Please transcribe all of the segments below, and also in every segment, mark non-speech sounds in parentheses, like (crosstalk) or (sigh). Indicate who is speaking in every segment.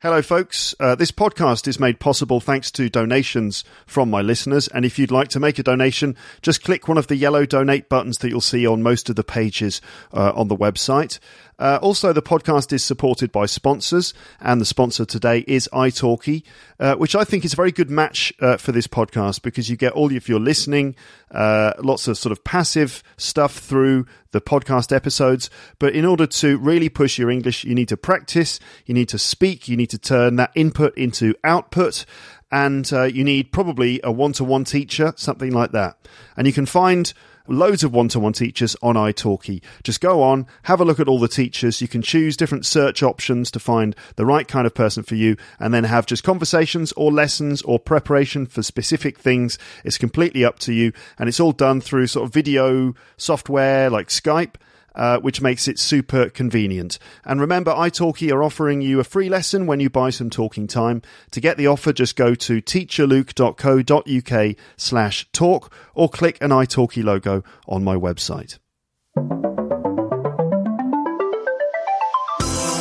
Speaker 1: Hello, folks. Uh, this podcast is made possible thanks to donations from my listeners. And if you'd like to make a donation, just click one of the yellow donate buttons that you'll see on most of the pages uh, on the website. Uh, also, the podcast is supported by sponsors, and the sponsor today is italki, uh, which I think is a very good match uh, for this podcast because you get all of your listening, uh, lots of sort of passive stuff through the podcast episodes. But in order to really push your English, you need to practice, you need to speak, you need to turn that input into output and uh, you need probably a one to one teacher, something like that. And you can find loads of one to one teachers on italki. Just go on, have a look at all the teachers. You can choose different search options to find the right kind of person for you, and then have just conversations or lessons or preparation for specific things. It's completely up to you, and it's all done through sort of video software like Skype uh, which makes it super convenient. And remember, italki are offering you a free lesson when you buy some talking time. To get the offer, just go to teacherluke.co.uk slash talk or click an italki logo on my website.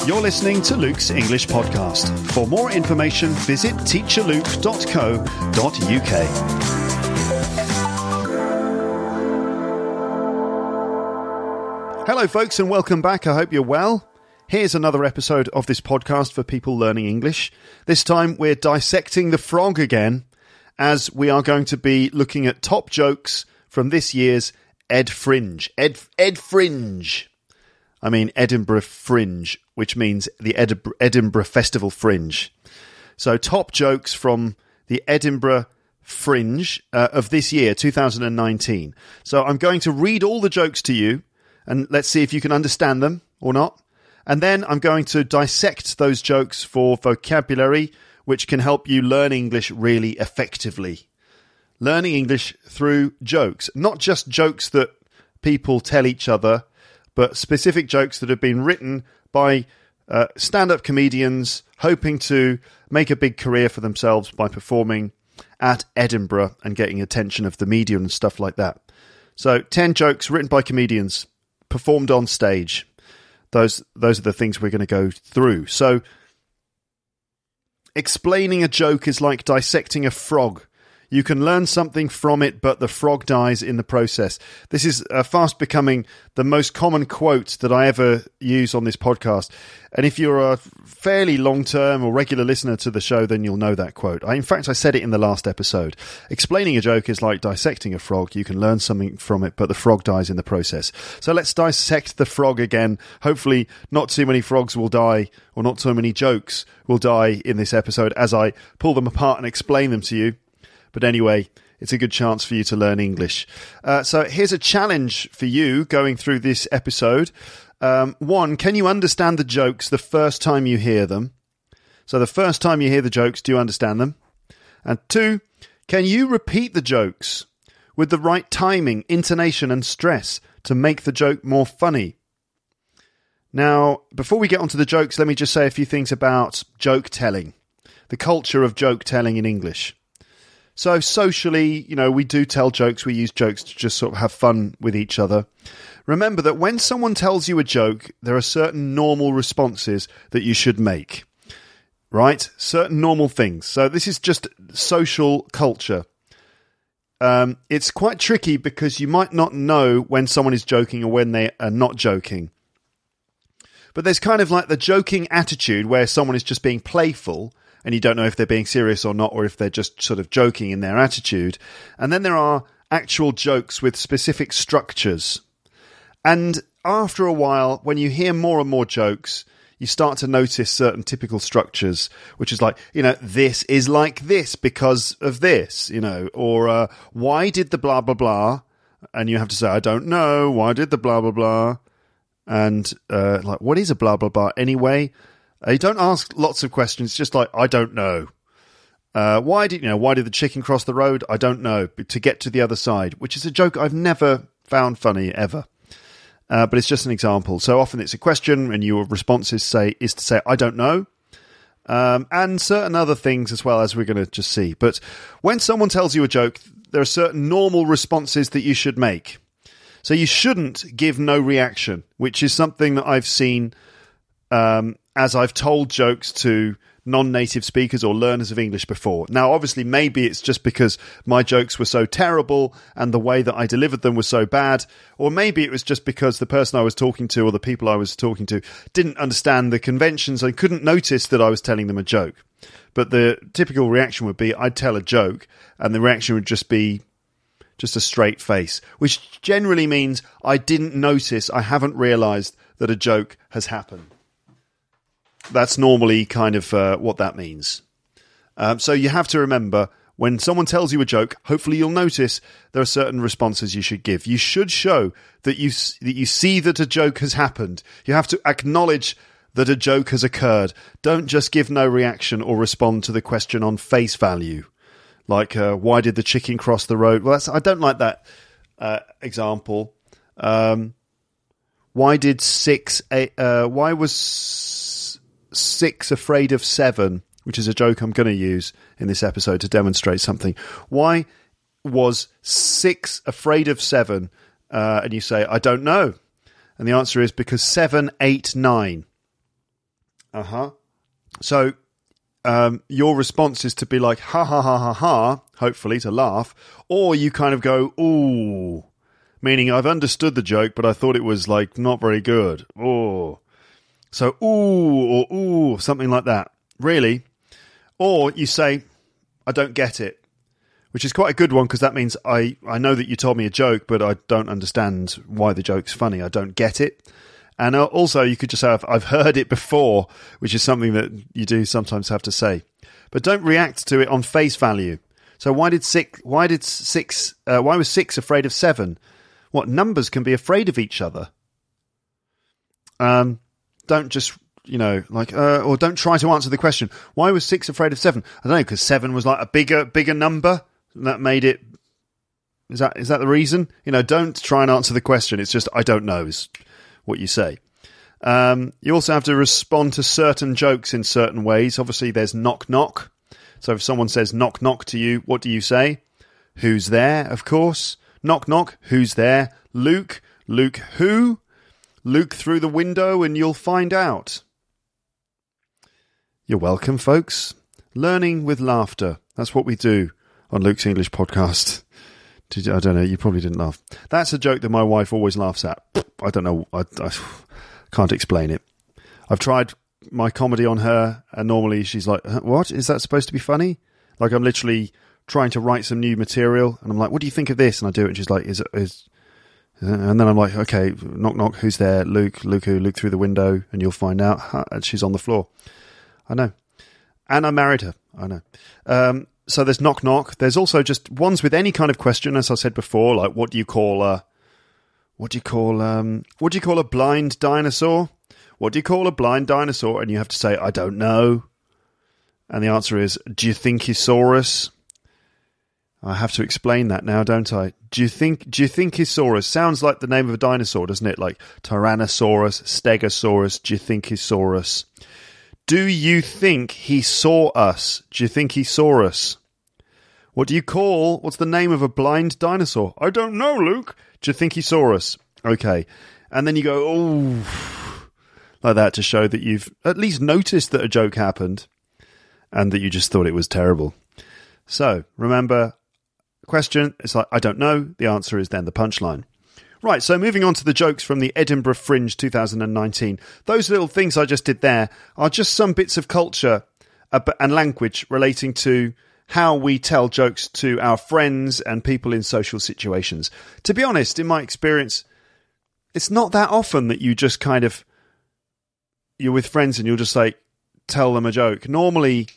Speaker 1: You're listening to Luke's English Podcast. For more information, visit teacherluke.co.uk. Hello, folks, and welcome back. I hope you're well. Here's another episode of this podcast for people learning English. This time we're dissecting the frog again, as we are going to be looking at top jokes from this year's Ed Fringe. Ed, Ed Fringe. I mean Edinburgh Fringe, which means the Edinburgh, Festival Fringe. So, top jokes from the Edinburgh Fringe uh, of this year, 2019. So, I'm going to read all the jokes to you and let's see if you can understand them or not. And then I'm going to dissect those jokes for vocabulary, which can help you learn English really effectively. Learning English through jokes, not just jokes that people tell each other, but specific jokes that have been written by uh, stand up comedians hoping to make a big career for themselves by performing at Edinburgh and getting attention of the media and stuff like that. So, 10 jokes written by comedians performed on stage. Those those are the things we're going to go through. So explaining a joke is like dissecting a frog. You can learn something from it, but the frog dies in the process. This is uh, fast becoming the most common quote that I ever use on this podcast. And if you're a fairly long term or regular listener to the show, then you'll know that quote. I, in fact, I said it in the last episode. Explaining a joke is like dissecting a frog. You can learn something from it, but the frog dies in the process. So let's dissect the frog again. Hopefully, not too many frogs will die, or not too many jokes will die in this episode as I pull them apart and explain them to you. But anyway, it's a good chance for you to learn English. Uh, so here's a challenge for you going through this episode. Um, one, can you understand the jokes the first time you hear them? So the first time you hear the jokes, do you understand them? And two, can you repeat the jokes with the right timing, intonation, and stress to make the joke more funny? Now, before we get onto the jokes, let me just say a few things about joke telling, the culture of joke telling in English. So socially, you know, we do tell jokes. We use jokes to just sort of have fun with each other. Remember that when someone tells you a joke, there are certain normal responses that you should make. Right? Certain normal things. So this is just social culture. Um, it's quite tricky because you might not know when someone is joking or when they are not joking. But there's kind of like the joking attitude where someone is just being playful and you don't know if they're being serious or not, or if they're just sort of joking in their attitude. And then there are actual jokes with specific structures. And after a while, when you hear more and more jokes, you start to notice certain typical structures, which is like, you know, this is like this because of this, you know, or uh, why did the blah, blah, blah? And you have to say, I don't know. Why did the blah, blah, blah? and uh, like, what is a blah blah blah anyway? Uh, you don't ask lots of questions. Just like, I don't know. Uh, why did you know? Why did the chicken cross the road? I don't know. To get to the other side, which is a joke I've never found funny ever. Uh, but it's just an example. So often it's a question, and your response is say is to say I don't know, um, and certain other things as well as we're going to just see. But when someone tells you a joke, there are certain normal responses that you should make. So you shouldn't give no reaction, which is something that I've seen um, as I've told jokes to non native speakers or learners of English before. Now, obviously, maybe it's just because my jokes were so terrible and the way that I delivered them was so bad, or maybe it was just because the person I was talking to or the people I was talking to didn't understand the conventions and couldn't notice that I was telling them a joke. But the typical reaction would be I'd tell a joke, and the reaction would just be just a straight face, which generally means I didn't notice, I haven't realized that a joke has happened. That's normally kind of uh, what that means. Um, so you have to remember when someone tells you a joke, hopefully you'll notice there are certain responses you should give. You should show that you that you see that a joke has happened. You have to acknowledge that a joke has occurred. Don't just give no reaction or respond to the question on face value, like uh, why did the chicken cross the road? Well, I don't like that uh, example. Um, why did six? Eight, uh, why was six afraid of seven, which is a joke I'm going to use in this episode to demonstrate something. Why was six afraid of seven? Uh, and you say, I don't know. And the answer is because seven, eight, nine. Uh huh. So um, your response is to be like, ha ha ha ha ha, hopefully to laugh, or you kind of go, ooh, meaning I've understood the joke, but I thought it was like not very good. Oh. So, ooh, or ooh, something like that. Really? Or you say, I don't get it, which is quite a good one because that means I, I know that you told me a joke, but I don't understand why the joke's funny. I don't get it. And uh, also, you could just say, I've, heard it before, which is something that you do sometimes have to say. But don't react to it on face value. So why did six? Why did six? Uh, why was six afraid of seven? What numbers can be afraid of each other? Um, don't just you know like uh, or don't try to answer the question why was six afraid of seven? I don't know because seven was like a bigger bigger number and that made it is that is that the reason? You know don't try and answer the question. It's just i don't know is what you say. Um, you also have to respond to certain jokes in certain ways. Obviously there's knock knock. So if someone says knock knock to you what do you say? Who's there? Of course. Knock knock. Who's there? Luke. Luke who Look through the window and you'll find out. You're welcome, folks. Learning with laughter. That's what we do on Luke's English podcast. Did, I don't know. You probably didn't laugh. That's a joke that my wife always laughs at. I don't know. I, I can't explain it. I've tried my comedy on her, and normally she's like, "What is that supposed to be funny?" Like I'm literally trying to write some new material, and I'm like, "What do you think of this?" And I do it, and she's like, "Is is and then I'm like, okay, knock, knock, who's there? Luke, Luke, who? Look through the window and you'll find out. And she's on the floor. I know. And I married her. I know. Um, so there's knock, knock. There's also just ones with any kind of question, as I said before, like what do you call a, what do you call, um, what do you call a blind dinosaur? What do you call a blind dinosaur? And you have to say, I don't know. And the answer is, do you think he saw us? I have to explain that now, don't I? Do you think do you think Tyrannosaurus sounds like the name of a dinosaur, doesn't it? Like Tyrannosaurus, Stegosaurus, do you think Tyrannosaurus? Do you think he saw us? Do you think he saw us? What do you call what's the name of a blind dinosaur? I don't know, Luke. Do you think he saw us? Okay. And then you go, oh like that to show that you've at least noticed that a joke happened and that you just thought it was terrible. So remember, question. It's like, I don't know. The answer is then the punchline. Right, so moving on to the jokes from the Edinburgh Fringe 2019. Those little things I just did there are just some bits of culture uh, and language relating to how we tell jokes to our friends and people in social situations. To be honest, in my experience, it's not that often that you just kind of you're with friends and you'll just like tell them a joke. Normally,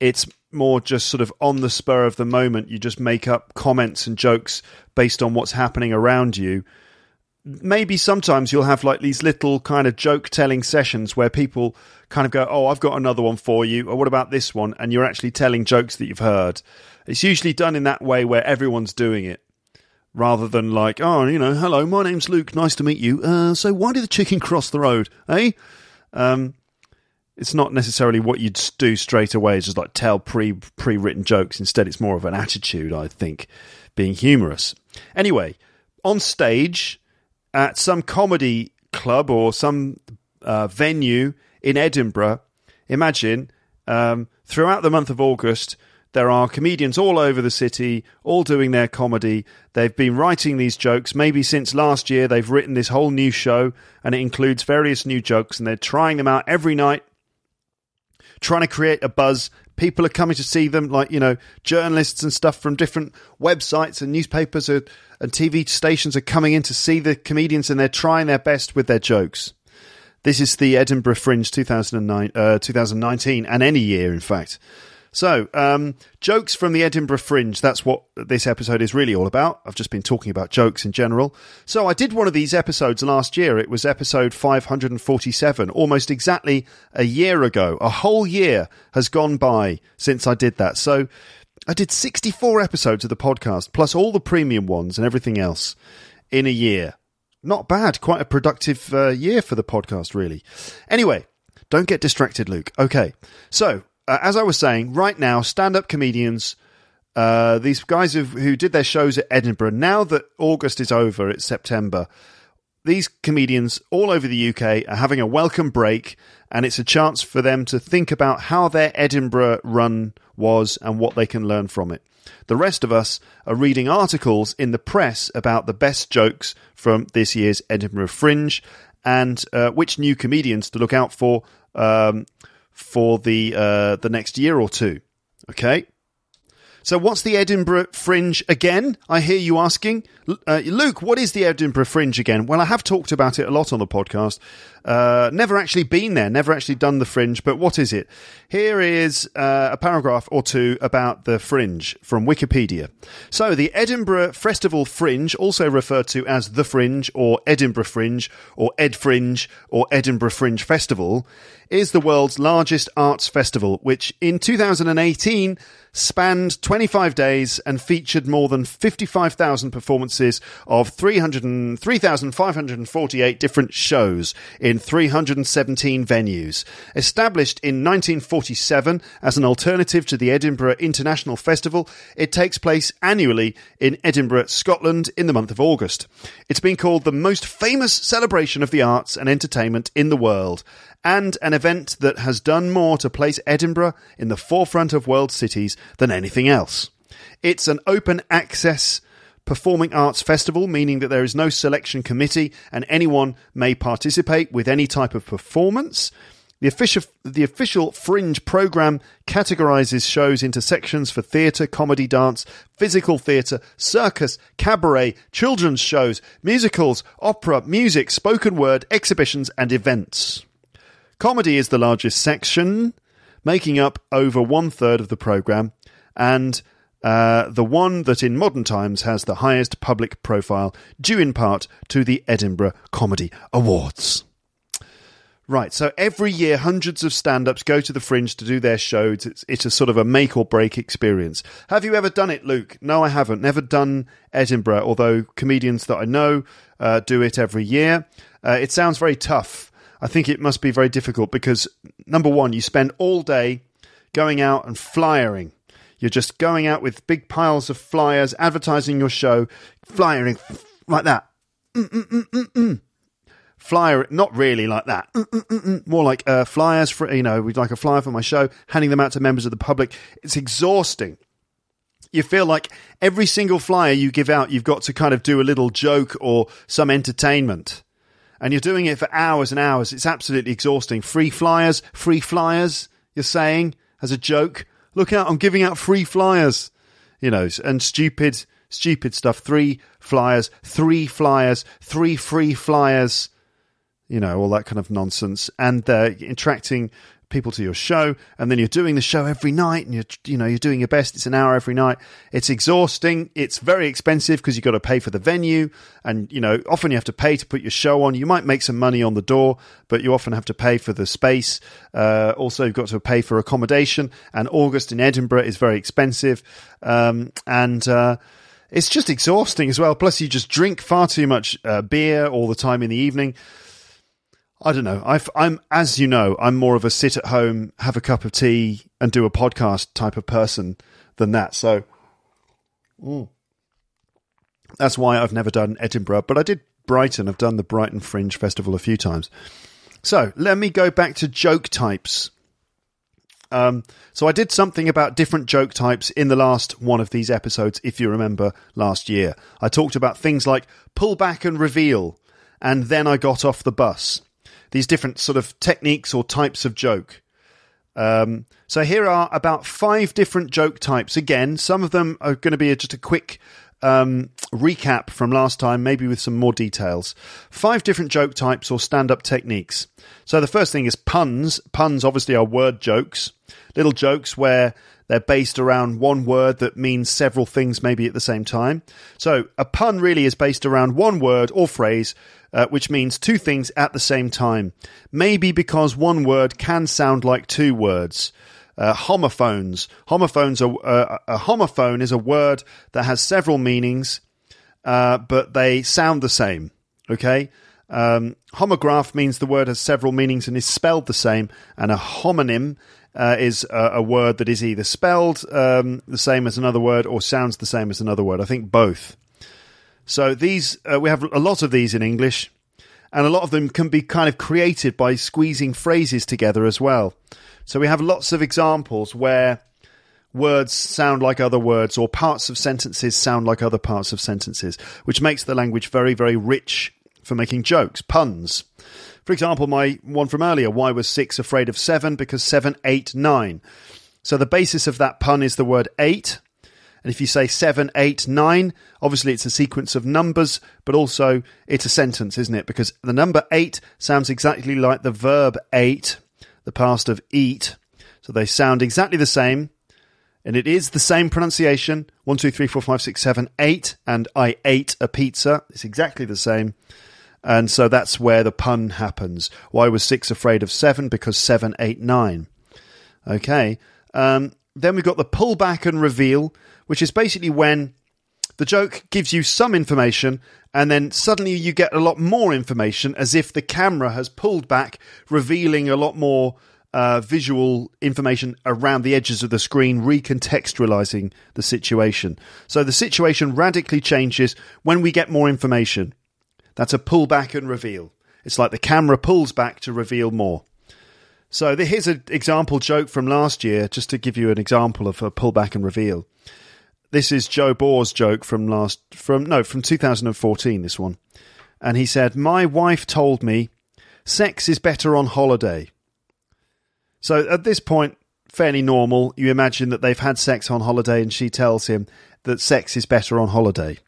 Speaker 1: it's more just sort of on the spur of the moment. You just make up comments and jokes based on what's happening around you. maybe sometimes you'll have like these little kind of joke telling sessions where people kind of go, "Oh, I've got another one for you," or "What about this one?" and you're actually telling jokes that you've heard. It's usually done in that way where everyone's doing it, rather than like, "Oh, you know, hello, my name's Luke, nice to meet you. Uh, so why did the chicken cross the road, eh?" Um, it's not necessarily what you'd do straight away. It's just like tell pre pre written jokes. Instead, it's more of an attitude, I think, being humorous. Anyway, on stage at some comedy club or some uh, venue in Edinburgh, imagine um, throughout the month of August, there are comedians all over the city, all doing their comedy. They've been writing these jokes. Maybe since last year, they've written this whole new show, and it includes various new jokes, and they're trying them out every night trying to create a buzz. People are coming to see them, like, you know, journalists and stuff from different websites and newspapers are, and TV stations are coming in to see the comedians and they're trying their best with their jokes. This is the Edinburgh Fringe 2009, uh, 2019, and any year, in fact. So, um, jokes from the Edinburgh Fringe. That's what this episode is really all about. I've just been talking about jokes in general. So, I did one of these episodes last year. It was episode 547, almost exactly a year ago. A whole year has gone by since I did that. So, I did 64 episodes of the podcast, plus all the premium ones and everything else in a year. Not bad. Quite a productive uh, year for the podcast, really. Anyway, don't get distracted, Luke. Okay. So, uh, as I was saying, right now, stand up comedians, uh, these guys who, did their shows at Edinburgh, now that August is over, it's September, these comedians all over the UK are having a welcome break, and it's a chance for them to think about how their Edinburgh run was and what they can learn from it. The rest of us are reading articles in the press about the best jokes from this year's Edinburgh Fringe and uh, which new comedians to look out for. Um, for the uh, the next year or two. Okay. So, what's the Edinburgh Fringe again? I hear you asking. Uh, Luke, what is the Edinburgh Fringe again? Well, I have talked about it a lot on the podcast. Uh, never actually been there, never actually done the Fringe, but what is it? Here is uh, a paragraph or two about the Fringe from Wikipedia. So, the Edinburgh Festival Fringe, also referred to as the Fringe or Edinburgh Fringe or Ed Fringe or Edinburgh Fringe Festival, is the world's largest arts festival, which in 2018 spanned 25 days and featured more than 55,000 performances of 3,548 different shows in 317 venues. Established in 1947 as an alternative to the Edinburgh International Festival, it takes place annually in Edinburgh, Scotland in the month of August. It's been called the most famous celebration of the arts and entertainment in the world and an event that has done more to place Edinburgh in the forefront of world cities than anything else. It's an open access performing arts festival, meaning that there is no selection committee and anyone may participate with any type of performance. The official, the official Fringe program categorizes shows into sections for theatre, comedy, dance, physical theatre, circus, cabaret, children's shows, musicals, opera, music, spoken word, exhibitions, and events. Comedy is the largest section, making up over one third of the programme, and uh, the one that in modern times has the highest public profile, due in part to the Edinburgh Comedy Awards. Right, so every year hundreds of stand ups go to the fringe to do their shows. It's, it's a sort of a make or break experience. Have you ever done it, Luke? No, I haven't. Never done Edinburgh, although comedians that I know uh, do it every year. Uh, it sounds very tough. I think it must be very difficult because, number one, you spend all day going out and flyering. You're just going out with big piles of flyers, advertising your show, flyering like that. Mm-mm-mm-mm-mm. Flyer, not really like that. Mm-mm-mm-mm. More like uh, flyers for, you know, we'd like a flyer for my show, handing them out to members of the public. It's exhausting. You feel like every single flyer you give out, you've got to kind of do a little joke or some entertainment and you're doing it for hours and hours. It's absolutely exhausting. Free flyers, free flyers, you're saying as a joke. Look out, I'm giving out free flyers. You know, and stupid, stupid stuff. Three flyers, three flyers, three free flyers. You know, all that kind of nonsense. And they're attracting people to your show and then you're doing the show every night and you're you know you're doing your best it's an hour every night. It's exhausting it's very expensive because you've got to pay for the venue and you know often you have to pay to put your show on. You might make some money on the door but you often have to pay for the space uh, also you've got to pay for accommodation and august in edinburgh is very expensive um, and uh, it's just exhausting as well. Plus you just drink far too much uh, beer all the time in the evening I don't know. i am as you know, I'm more of a sit at home, have a cup of tea, and do a podcast type of person than that. So mm, that's why I've never done Edinburgh, but I did Brighton. I've done the Brighton Fringe Festival a few times. So let me go back to joke types. Um, so I did something about different joke types in the last one of these episodes, if you remember last year. I talked about things like pull back and reveal, and then I got off the bus these different sort of techniques or types of joke. Um, so here are about five different joke types. Again, some of them are going to be just a quick um, recap from last time, maybe with some more details. Five different joke types or stand up techniques. So the first thing is puns. Puns obviously are word jokes, little jokes where they're based around one word that means several things maybe at the same time. So a pun really is based around one word or phrase uh, which means two things at the same time. Maybe because one word can sound like two words. Uh, homophones. Homophones are uh, a homophone is a word that has several meanings, uh, but they sound the same. Okay. Um, homograph means the word has several meanings and is spelled the same, and a homonym uh, is a, a, word that is either spelled um, the same as another word or sounds the same as another word. I think both. So these uh, we have a lot of these in English, and a lot of them can be kind of created by squeezing phrases together as well. So we have lots of examples where words sound like other words or parts of sentences sound like other parts of sentences, which makes the language very very rich for making jokes, puns. For example, my one from earlier, why was six afraid of seven? Because seven, eight, nine. So the basis of that pun is the word eight, and if you say seven, eight, nine, obviously it's a sequence of numbers, but also it's a sentence, isn't it? Because the number eight sounds exactly like the verb ate, the past of eat. So they sound exactly the same. And it is the same pronunciation. One, two, three, four, five, six, seven, eight. And I ate a pizza. It's exactly the same. And so that's where the pun happens. Why was six afraid of seven? Because seven, eight, nine. Okay. Um, then we've got the pullback and reveal which is basically when the joke gives you some information and then suddenly you get a lot more information as if the camera has pulled back, revealing a lot more uh, visual information around the edges of the screen, recontextualizing the situation. So the situation radically changes when we get more information. That's a pull back and reveal. It's like the camera pulls back to reveal more. So here's an example joke from last year, just to give you an example of a pull back and reveal. This is Joe Bor's joke from last from no from 2014. This one, and he said, "My wife told me sex is better on holiday." So at this point, fairly normal. You imagine that they've had sex on holiday, and she tells him that sex is better on holiday.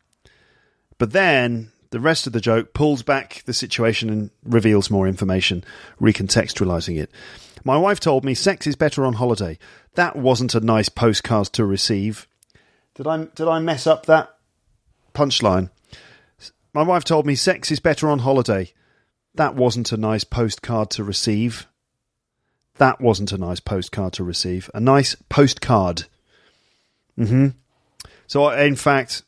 Speaker 1: But then the rest of the joke pulls back the situation and reveals more information, recontextualizing it. My wife told me sex is better on holiday. That wasn't a nice postcard to receive. Did I did I mess up that punchline? My wife told me sex is better on holiday. That wasn't a nice postcard to receive. That wasn't a nice postcard to receive. A nice postcard. hmm So, in fact,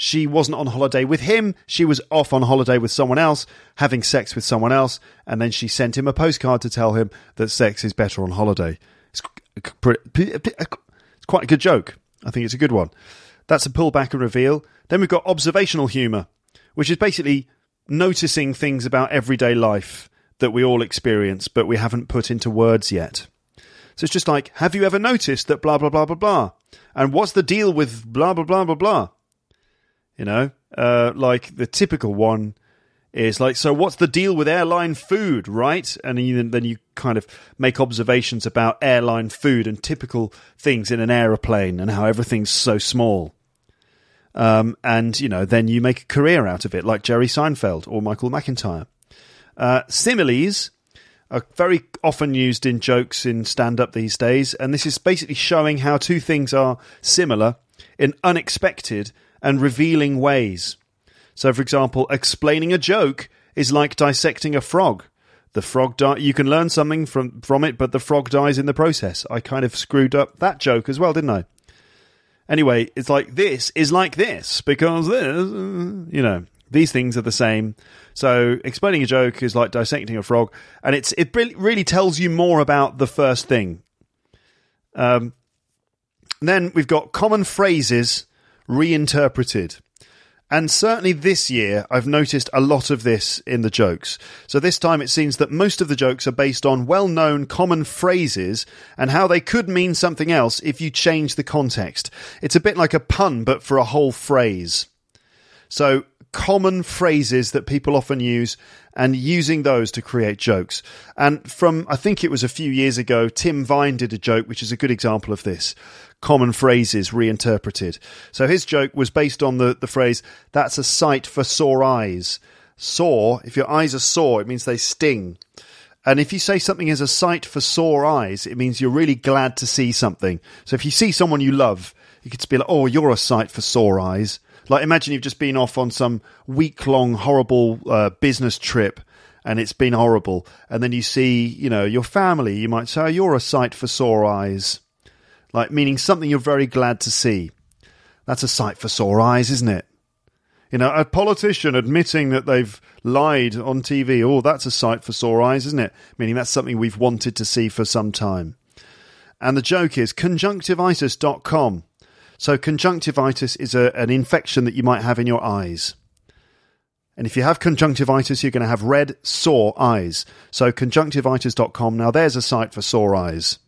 Speaker 1: she wasn't on holiday with him. She was off on holiday with someone else, having sex with someone else, and then she sent him a postcard to tell him that sex is better on holiday. It's, quite a good joke. I think it's a good one. That's a pullback and reveal. Then we've got observational humour, which is basically noticing things about everyday life that we all experience, but we haven't put into words yet. So it's just like, have you ever noticed that blah, blah, blah, blah, blah? And what's the deal with blah, blah, blah, blah, blah? You know, uh, like the typical one is like, so what's the deal with airline food, right? And then you kind of make observations about airline food and typical things in an aeroplane and how everything's so small. Um, and, you know, then you make a career out of it, like Jerry Seinfeld or Michael McIntyre. Uh, similes are very often used in jokes in stand up these days. And this is basically showing how two things are similar in unexpected and revealing ways. So, for example, explaining a joke is like dissecting a frog. The frog die- you can learn something from from it, but the frog dies in the process. I kind of screwed up that joke as well, didn't I? Anyway, it's like this is like this because this, you know, these things are the same. So explaining a joke is like dissecting a frog, and it's it really tells you more about the first thing. Um, then we've got common phrases reinterpreted. And certainly this year, I've noticed a lot of this in the jokes. So this time it seems that most of the jokes are based on well known common phrases and how they could mean something else if you change the context. It's a bit like a pun, but for a whole phrase. So common phrases that people often use and using those to create jokes. And from, I think it was a few years ago, Tim Vine did a joke, which is a good example of this. Common phrases reinterpreted. So his joke was based on the, the phrase, that's a sight for sore eyes. Sore, if your eyes are sore, it means they sting. And if you say something is a sight for sore eyes, it means you're really glad to see something. So if you see someone you love, you could be like, oh, you're a sight for sore eyes. Like, imagine you've just been off on some week long horrible uh, business trip and it's been horrible. And then you see, you know, your family, you might say, oh, you're a sight for sore eyes. Like, meaning something you're very glad to see. That's a sight for sore eyes, isn't it? You know, a politician admitting that they've lied on TV, oh, that's a sight for sore eyes, isn't it? Meaning that's something we've wanted to see for some time. And the joke is conjunctivitis.com so, conjunctivitis is a, an infection that you might have in your eyes. And if you have conjunctivitis, you're going to have red, sore eyes. So, conjunctivitis.com. Now, there's a site for sore eyes.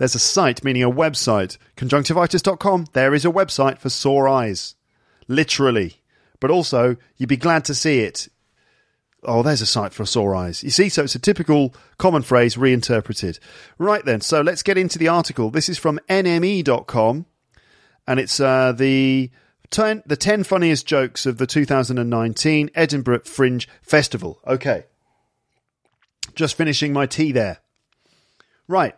Speaker 1: There's a site, meaning a website. Conjunctivitis.com. There is a website for sore eyes. Literally. But also, you'd be glad to see it Oh, there's a site for sore eyes. You see, so it's a typical common phrase reinterpreted. Right then, so let's get into the article. This is from NME.com, and it's uh, the 10, the 10 funniest jokes of the 2019 Edinburgh Fringe Festival. Okay. Just finishing my tea there. Right.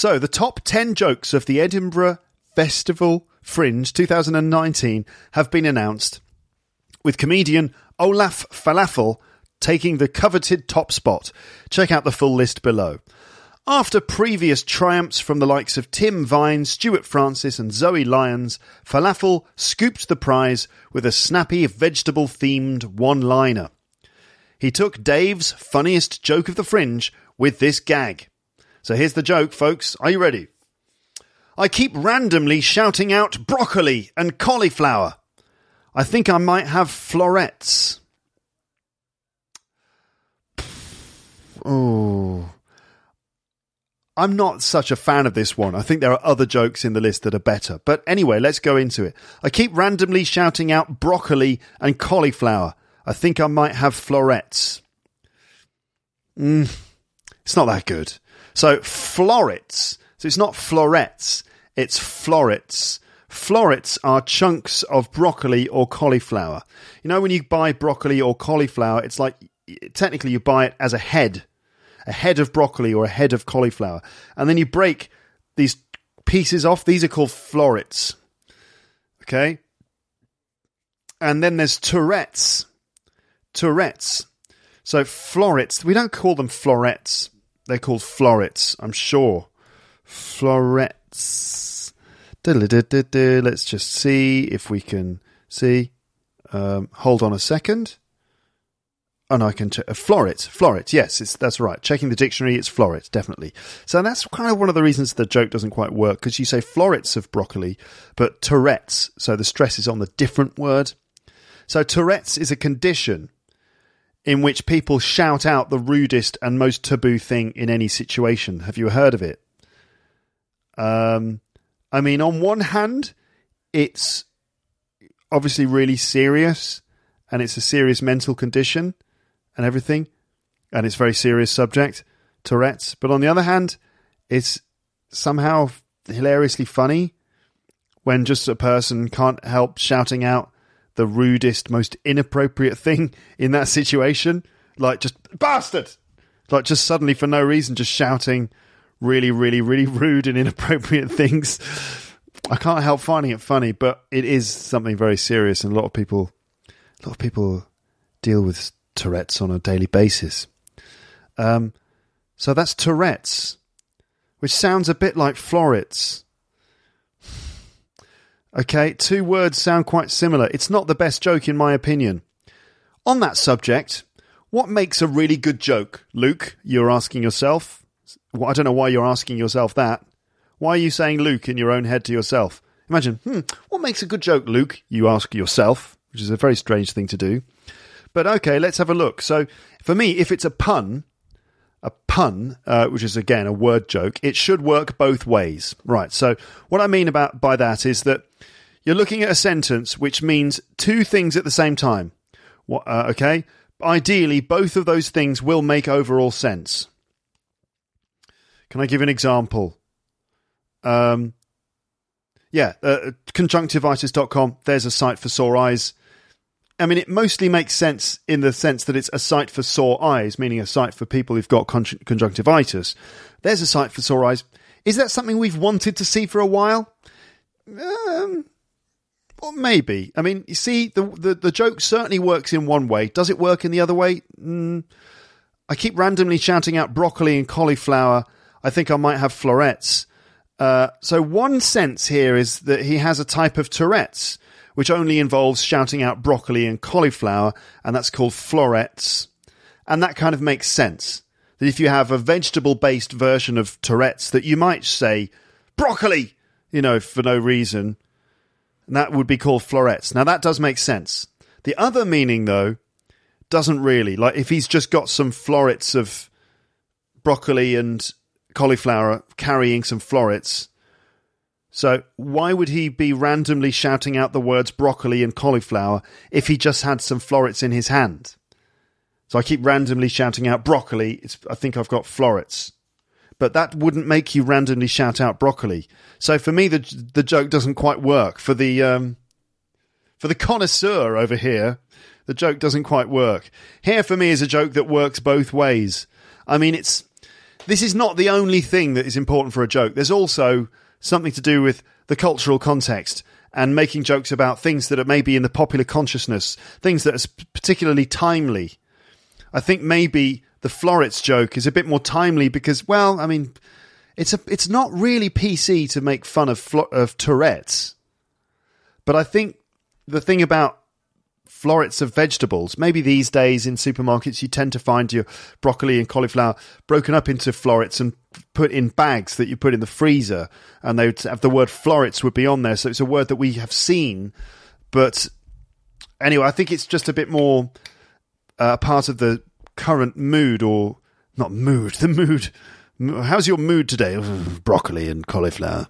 Speaker 1: So, the top 10 jokes of the Edinburgh Festival Fringe 2019 have been announced, with comedian Olaf Falafel taking the coveted top spot. Check out the full list below. After previous triumphs from the likes of Tim Vine, Stuart Francis, and Zoe Lyons, Falafel scooped the prize with a snappy vegetable themed one liner. He took Dave's funniest joke of the fringe with this gag. So here's the joke, folks. Are you ready? I keep randomly shouting out broccoli and cauliflower. I think I might have florets. Oh. I'm not such a fan of this one. I think there are other jokes in the list that are better. But anyway, let's go into it. I keep randomly shouting out broccoli and cauliflower. I think I might have florets. Mm, it's not that good. So, florets. So, it's not florets, it's florets. Florets are chunks of broccoli or cauliflower. You know, when you buy broccoli or cauliflower, it's like technically you buy it as a head a head of broccoli or a head of cauliflower, and then you break these pieces off. These are called florets. Okay. And then there's Tourette's. Tourette's. So florets, we don't call them florets. They're called florets, I'm sure. Florets. Let's just see if we can see. Um, hold on a second. Oh no, I can check. Uh, floret, floret. Yes, that's right. Checking the dictionary, it's floret, definitely. So that's kind of one of the reasons the joke doesn't quite work because you say florets of broccoli, but Tourette's. So the stress is on the different word. So Tourette's is a condition in which people shout out the rudest and most taboo thing in any situation. Have you heard of it? Um, I mean, on one hand, it's obviously really serious and it's a serious mental condition and everything, and it's a very serious subject, Tourette's. But on the other hand, it's somehow hilariously funny when just a person can't help shouting out the rudest, most inappropriate thing in that situation. like just bastard, like just suddenly for no reason, just shouting really, really, really rude and inappropriate (laughs) things. I can't help finding it funny, but it is something very serious, and a lot of people, a lot of people deal with Tourette's on a daily basis. Um, so that's Tourette's, which sounds a bit like florets. Okay, two words sound quite similar. It's not the best joke, in my opinion. On that subject, what makes a really good joke, Luke? You're asking yourself. Well, I don't know why you're asking yourself that. Why are you saying Luke in your own head to yourself? Imagine, hmm, what makes a good joke, Luke? You ask yourself, which is a very strange thing to do. But okay, let's have a look. So, for me, if it's a pun, a pun, uh, which is again a word joke, it should work both ways. Right. So, what I mean about by that is that you're looking at a sentence which means two things at the same time. What, uh, okay? Ideally, both of those things will make overall sense. Can I give an example? Um, yeah, uh, conjunctivitis.com. There's a site for sore eyes. I mean, it mostly makes sense in the sense that it's a site for sore eyes, meaning a site for people who've got con- conjunctivitis. There's a site for sore eyes. Is that something we've wanted to see for a while? Um, well, maybe. I mean, you see, the, the, the joke certainly works in one way. Does it work in the other way? Mm, I keep randomly shouting out broccoli and cauliflower. I think I might have florets. Uh, so one sense here is that he has a type of Tourette's, which only involves shouting out broccoli and cauliflower, and that's called florets. And that kind of makes sense. That if you have a vegetable based version of Tourette's, that you might say broccoli, you know, for no reason. And that would be called florets. Now that does make sense. The other meaning, though, doesn't really. Like if he's just got some florets of broccoli and cauliflower carrying some florets. So why would he be randomly shouting out the words broccoli and cauliflower if he just had some florets in his hand? So I keep randomly shouting out broccoli. It's, I think I've got florets. But that wouldn't make you randomly shout out broccoli. So for me, the the joke doesn't quite work. For the um, for the connoisseur over here, the joke doesn't quite work. Here for me is a joke that works both ways. I mean, it's this is not the only thing that is important for a joke. There's also something to do with the cultural context and making jokes about things that are maybe in the popular consciousness, things that are particularly timely. I think maybe the Florets joke is a bit more timely because, well, I mean, it's a it's not really PC to make fun of of Tourette's, but I think the thing about florets of vegetables. Maybe these days in supermarkets you tend to find your broccoli and cauliflower broken up into florets and put in bags that you put in the freezer, and they would have the word florets would be on there. So it's a word that we have seen, but anyway, I think it's just a bit more uh, part of the current mood, or not mood, (laughs) the mood. How's your mood today? broccoli and cauliflower.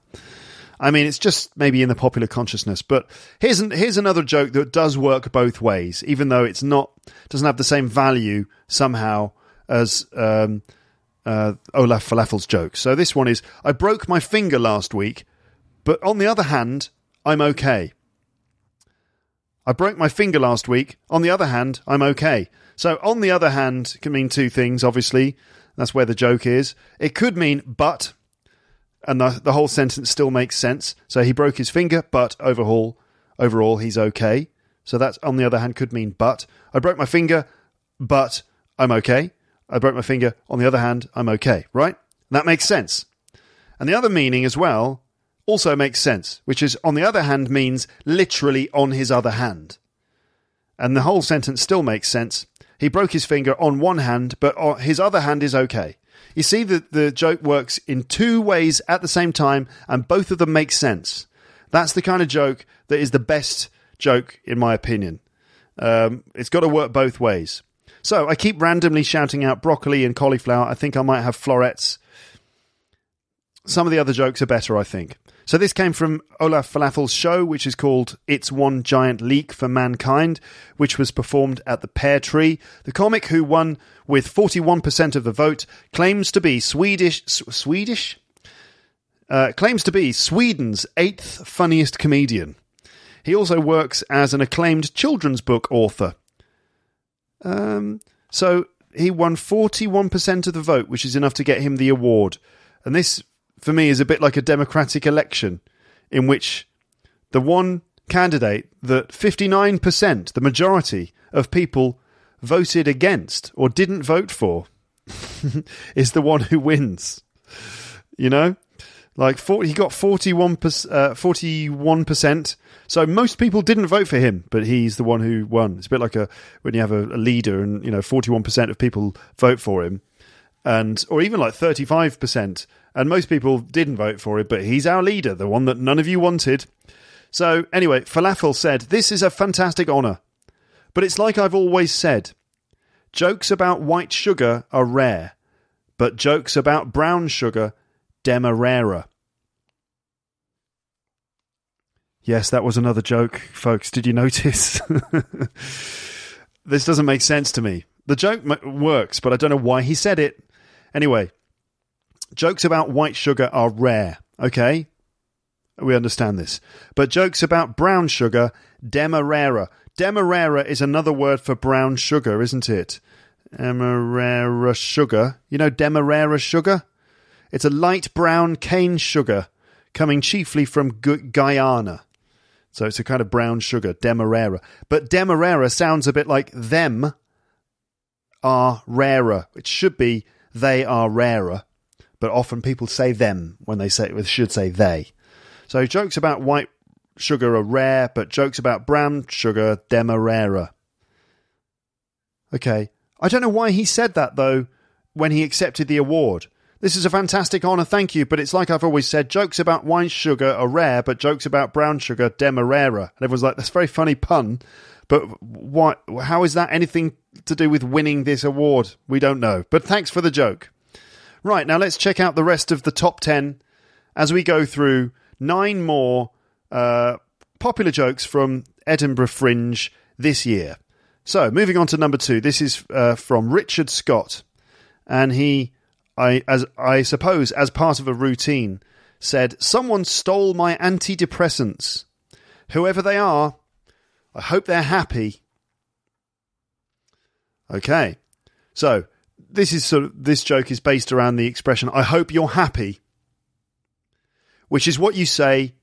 Speaker 1: I mean, it's just maybe in the popular consciousness. But here's an, here's another joke that does work both ways, even though it's not doesn't have the same value somehow as um, uh, Olaf Falafel's joke. So this one is: I broke my finger last week, but on the other hand, I'm okay. I broke my finger last week. On the other hand, I'm okay. So, on the other hand, can mean two things, obviously. That's where the joke is. It could mean, but and the the whole sentence still makes sense. So he broke his finger, but overall, overall he's okay. So that's on the other hand could mean but. I broke my finger, but I'm okay. I broke my finger. On the other hand, I'm okay. Right? That makes sense. And the other meaning as well also makes sense, which is on the other hand means literally on his other hand. And the whole sentence still makes sense. He broke his finger on one hand, but his other hand is okay. You see that the joke works in two ways at the same time, and both of them make sense. That's the kind of joke that is the best joke, in my opinion. Um, it's got to work both ways. So I keep randomly shouting out broccoli and cauliflower. I think I might have florets. Some of the other jokes are better, I think. So this came from Olaf Falafel's show, which is called It's One Giant Leek for Mankind, which was performed at the Pear Tree. The comic who won with 41% of the vote claims to be Swedish... Swedish? Uh, claims to be Sweden's eighth funniest comedian. He also works as an acclaimed children's book author. Um, so he won 41% of the vote, which is enough to get him the award. And this, for me, is a bit like a democratic election in which the one candidate that 59%, the majority of people voted against or didn't vote for, (laughs) is the one who wins. You know? Like 40, he got 41 uh, 41%. So most people didn't vote for him, but he's the one who won. It's a bit like a when you have a, a leader and you know 41% of people vote for him and or even like 35% and most people didn't vote for it, but he's our leader, the one that none of you wanted. So anyway, Falafel said, "This is a fantastic honor. But it's like I've always said, jokes about white sugar are rare, but jokes about brown sugar demerara." Yes, that was another joke, folks. Did you notice? (laughs) this doesn't make sense to me. The joke works, but I don't know why he said it. Anyway, jokes about white sugar are rare, okay? We understand this. But jokes about brown sugar, demerara. Demerara is another word for brown sugar, isn't it? Demerara sugar. You know demerara sugar? It's a light brown cane sugar coming chiefly from Guyana. So it's a kind of brown sugar, demerara. But demerara sounds a bit like them are rarer. It should be they are rarer, but often people say them when they say it should say they. So jokes about white sugar are rare, but jokes about brown sugar rarer. Okay, I don't know why he said that though when he accepted the award. This is a fantastic honour, thank you, but it's like I've always said, jokes about wine sugar are rare, but jokes about brown sugar dem are rarer. And everyone's like, that's a very funny pun, but what? How is that anything to do with winning this award? We don't know. But thanks for the joke. Right, now let's check out the rest of the top 10 as we go through nine more uh, popular jokes from Edinburgh Fringe this year. So, moving on to number two. This is uh, from Richard Stott. And he, I, as I suppose, as part of a routine, said, Someone stole my antidepressants. Whoever they are, I hope they're happy. Okay. So, this is sort of this joke is based around the expression I hope you're happy, which is what you say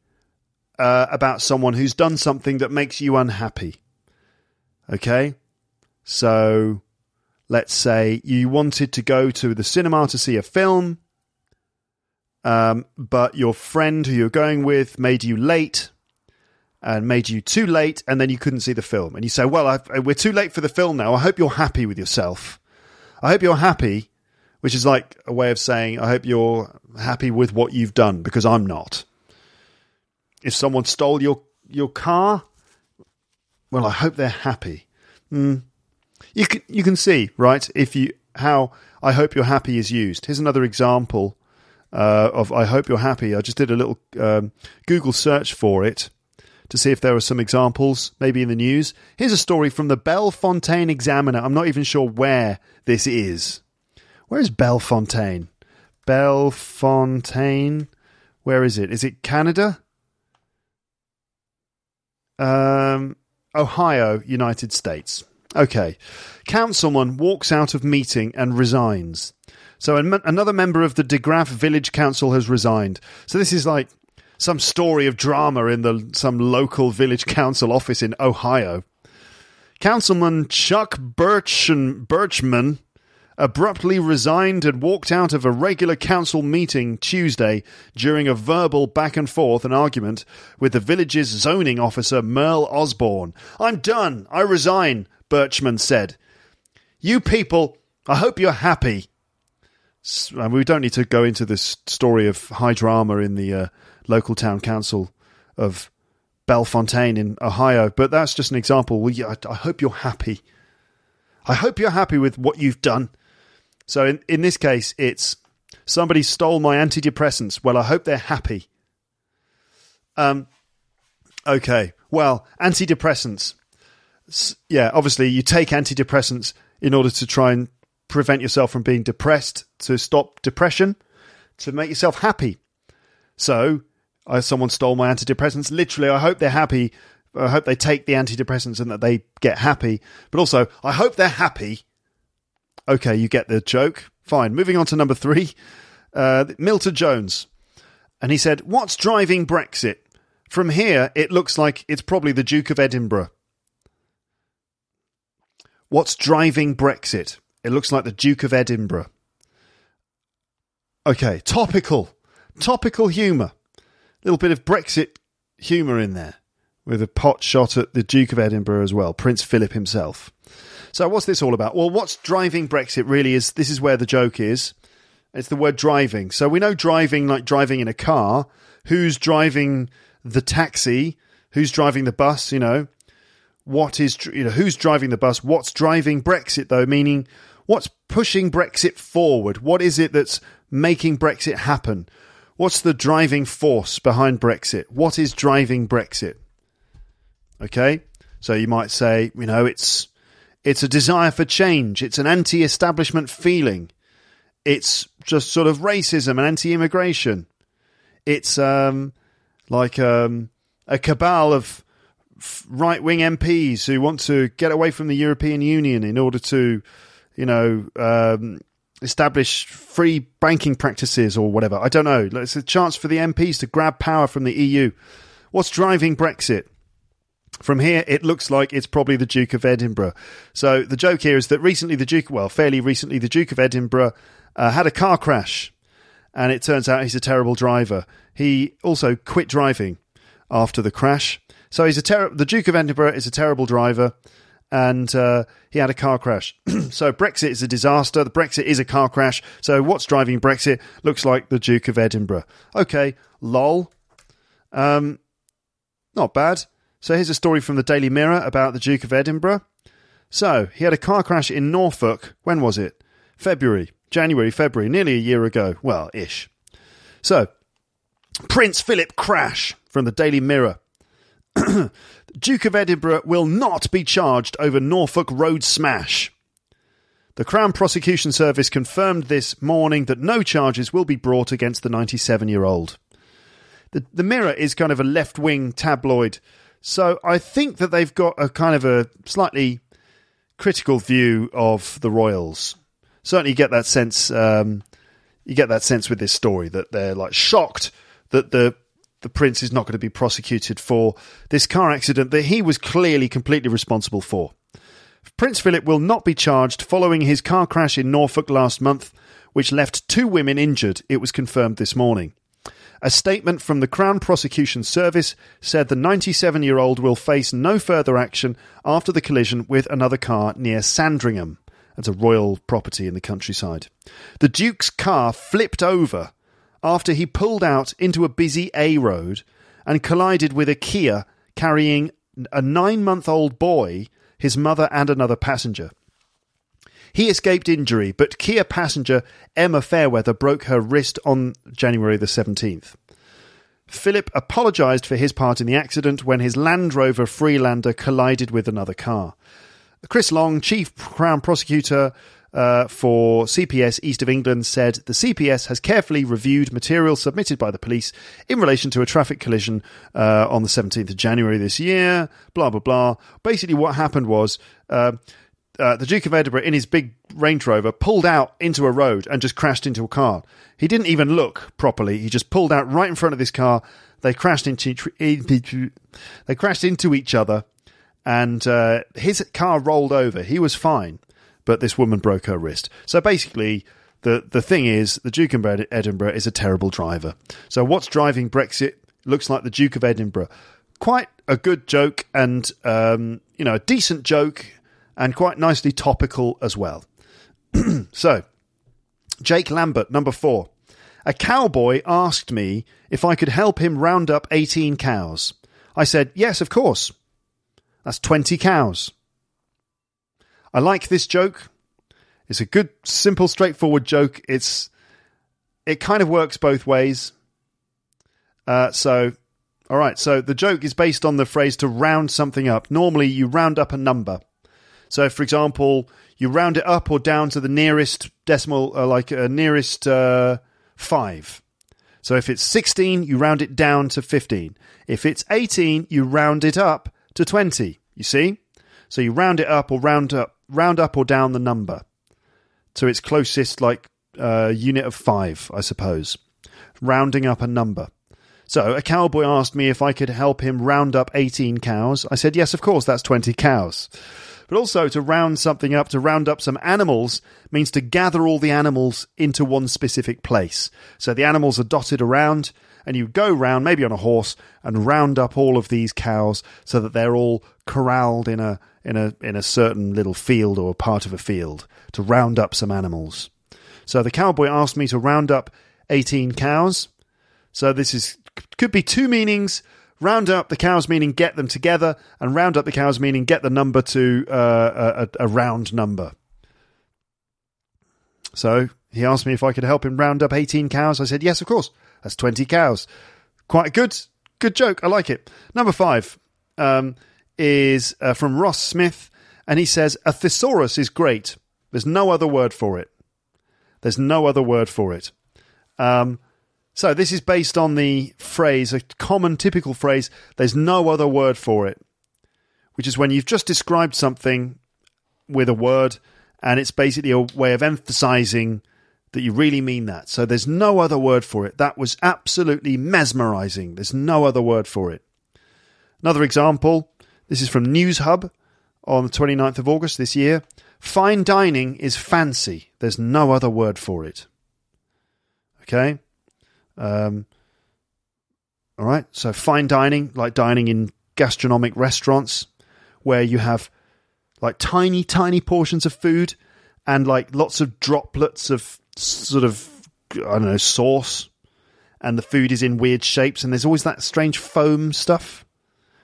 Speaker 1: uh, about someone who's done something that makes you unhappy. Okay? So, let's say you wanted to go to the cinema to see a film, um, but your friend who you're going with made you late and made you too late, and then you couldn't see the film. And you say, Well, I've, we're too late for the film now. I hope you're happy with yourself. I hope you're happy, which is like a way of saying, I hope you're happy with what you've done, because I'm not. If someone stole your, your car, well, I hope they're happy. Mm. You can you can see right if you how I hope you're happy is used. Here's another example uh, of I hope you're happy. I just did a little um, Google search for it, to see if there are some examples, maybe in the news. Here's a story from the Bellefontaine Examiner. I'm not even sure where this is. Where is Bellefontaine? Bellefontaine. Where is it? Is it Canada? Um, Ohio, United States. Okay. Councilman walks out of meeting and resigns. So an- another member of the DeGraff Village Council has resigned. So this is like some story of drama in the some local village council office in Ohio. Councilman Chuck Birchen, Birchman abruptly resigned and walked out of a regular council meeting Tuesday during a verbal back and forth and argument with the village's zoning officer Merle Osborne. I'm done. I resign, Birchman said. You people, I hope you're happy. And we don't need to go into this story of high drama in the uh, local town council of Bellefontaine in Ohio. But that's just an example. I hope you're happy. I hope you're happy with what you've done. So in, in this case, it's somebody stole my antidepressants. Well, I hope they're happy. Um, okay. Well, antidepressants. Yeah, obviously, you take antidepressants in order to try and prevent yourself from being depressed, to stop depression, to make yourself happy. So uh, someone stole my antidepressants. Literally, I hope they're happy. I hope they take the antidepressants and that they get happy. But also, I hope they're happy Okay, you get the joke. Fine. Moving on to number three. Uh, Milton Jones. And he said, What's driving Brexit? From here, it looks like it's probably the Duke of Edinburgh. What's driving Brexit? It looks like the Duke of Edinburgh. Okay, topical. Topical humour. A little bit of Brexit humour in there with a pot shot at the Duke of Edinburgh as well, Prince Philip himself. So, what's this all about? Well, what's driving Brexit really is this is where the joke is. It's the word driving. So, we know driving like driving in a car. Who's driving the taxi? Who's driving the bus? You know, what is, you know, who's driving the bus? What's driving Brexit, though? Meaning, what's pushing Brexit forward? What is it that's making Brexit happen? What's the driving force behind Brexit? What is driving Brexit? Okay, so you might say, you know, it's it's a desire for change. It's an anti-establishment feeling. It's just sort of racism and anti-immigration. It's um, like um, a cabal of right wing MPs who want to get away from the European Union in order to, you know, um, establish free banking practices or whatever. I don't know. It's a chance for the MPs to grab power from the EU. What's driving Brexit? From here, it looks like it's probably the Duke of Edinburgh. So the joke here is that recently, the Duke, well, fairly recently, the Duke of Edinburgh uh, had a car crash, and it turns out he's a terrible driver. He also quit driving after the crash. So he's a ter- the Duke of Edinburgh is a terrible driver, and uh, he had a car crash. (clears throat) so Brexit is a disaster. The Brexit is a car crash. So what's driving Brexit looks like the Duke of Edinburgh. Okay, lol. Um, not bad. So here's a story from the Daily Mirror about the Duke of Edinburgh. So he had a car crash in Norfolk. When was it? February, January, February, nearly a year ago. Well, ish. So Prince Philip crash from the Daily Mirror. (clears throat) Duke of Edinburgh will not be charged over Norfolk road smash. The Crown Prosecution Service confirmed this morning that no charges will be brought against the 97 year old. The, the Mirror is kind of a left wing tabloid, so I think that they've got a kind of a slightly critical view of the royals. Certainly, you get that sense. Um, you get that sense with this story that they're like shocked that the the prince is not going to be prosecuted for this car accident that he was clearly completely responsible for. Prince Philip will not be charged following his car crash in Norfolk last month, which left two women injured, it was confirmed this morning. A statement from the Crown Prosecution Service said the 97 year old will face no further action after the collision with another car near Sandringham. That's a royal property in the countryside. The Duke's car flipped over after he pulled out into a busy A road and collided with a Kia carrying a nine month old boy, his mother, and another passenger. He escaped injury, but Kia passenger Emma Fairweather broke her wrist on January the 17th. Philip apologised for his part in the accident when his Land Rover Freelander collided with another car. Chris Long, Chief Crown Prosecutor, uh, for CPS East of England said the CPS has carefully reviewed material submitted by the police in relation to a traffic collision uh, on the 17th of January this year. Blah, blah, blah. Basically, what happened was. Uh, uh, the Duke of Edinburgh, in his big Range Rover, pulled out into a road and just crashed into a car. He didn't even look properly. He just pulled out right in front of this car. They crashed into they crashed into each other, and uh, his car rolled over. He was fine but this woman broke her wrist. So basically, the, the thing is, the Duke of Edinburgh is a terrible driver. So what's driving Brexit looks like the Duke of Edinburgh. Quite a good joke and, um, you know, a decent joke and quite nicely topical as well. (clears throat) so, Jake Lambert, number four. A cowboy asked me if I could help him round up 18 cows. I said, yes, of course. That's 20 cows. I like this joke. It's a good, simple, straightforward joke. It's it kind of works both ways. Uh, so, all right. So the joke is based on the phrase to round something up. Normally, you round up a number. So, for example, you round it up or down to the nearest decimal, uh, like uh, nearest uh, five. So, if it's 16, you round it down to 15. If it's 18, you round it up to 20. You see? So you round it up or round up round up or down the number. to its closest like uh, unit of five, I suppose, rounding up a number. So a cowboy asked me if I could help him round up 18 cows. I said, yes, of course, that's 20 cows. But also to round something up, to round up some animals, means to gather all the animals into one specific place. So the animals are dotted around, and you go round, maybe on a horse, and round up all of these cows so that they're all corralled in a in a in a certain little field or part of a field to round up some animals. So the cowboy asked me to round up 18 cows. So this is could be two meanings. Round up the cows meaning get them together, and round up the cows meaning get the number to uh, a, a round number. So he asked me if I could help him round up 18 cows. I said, yes, of course. That's 20 cows. Quite a good, good joke. I like it. Number five um, is uh, from Ross Smith, and he says, A thesaurus is great. There's no other word for it. There's no other word for it. Um, so this is based on the phrase, a common typical phrase, there's no other word for it, which is when you've just described something with a word and it's basically a way of emphasizing that you really mean that. So there's no other word for it. That was absolutely mesmerizing. There's no other word for it. Another example this is from News Hub on the 29th of August this year. Fine dining is fancy. There's no other word for it. Okay? Um, all right. So fine dining, like dining in gastronomic restaurants, where you have like tiny, tiny portions of food and like lots of droplets of sort of I don't know sauce, and the food is in weird shapes, and there's always that strange foam stuff,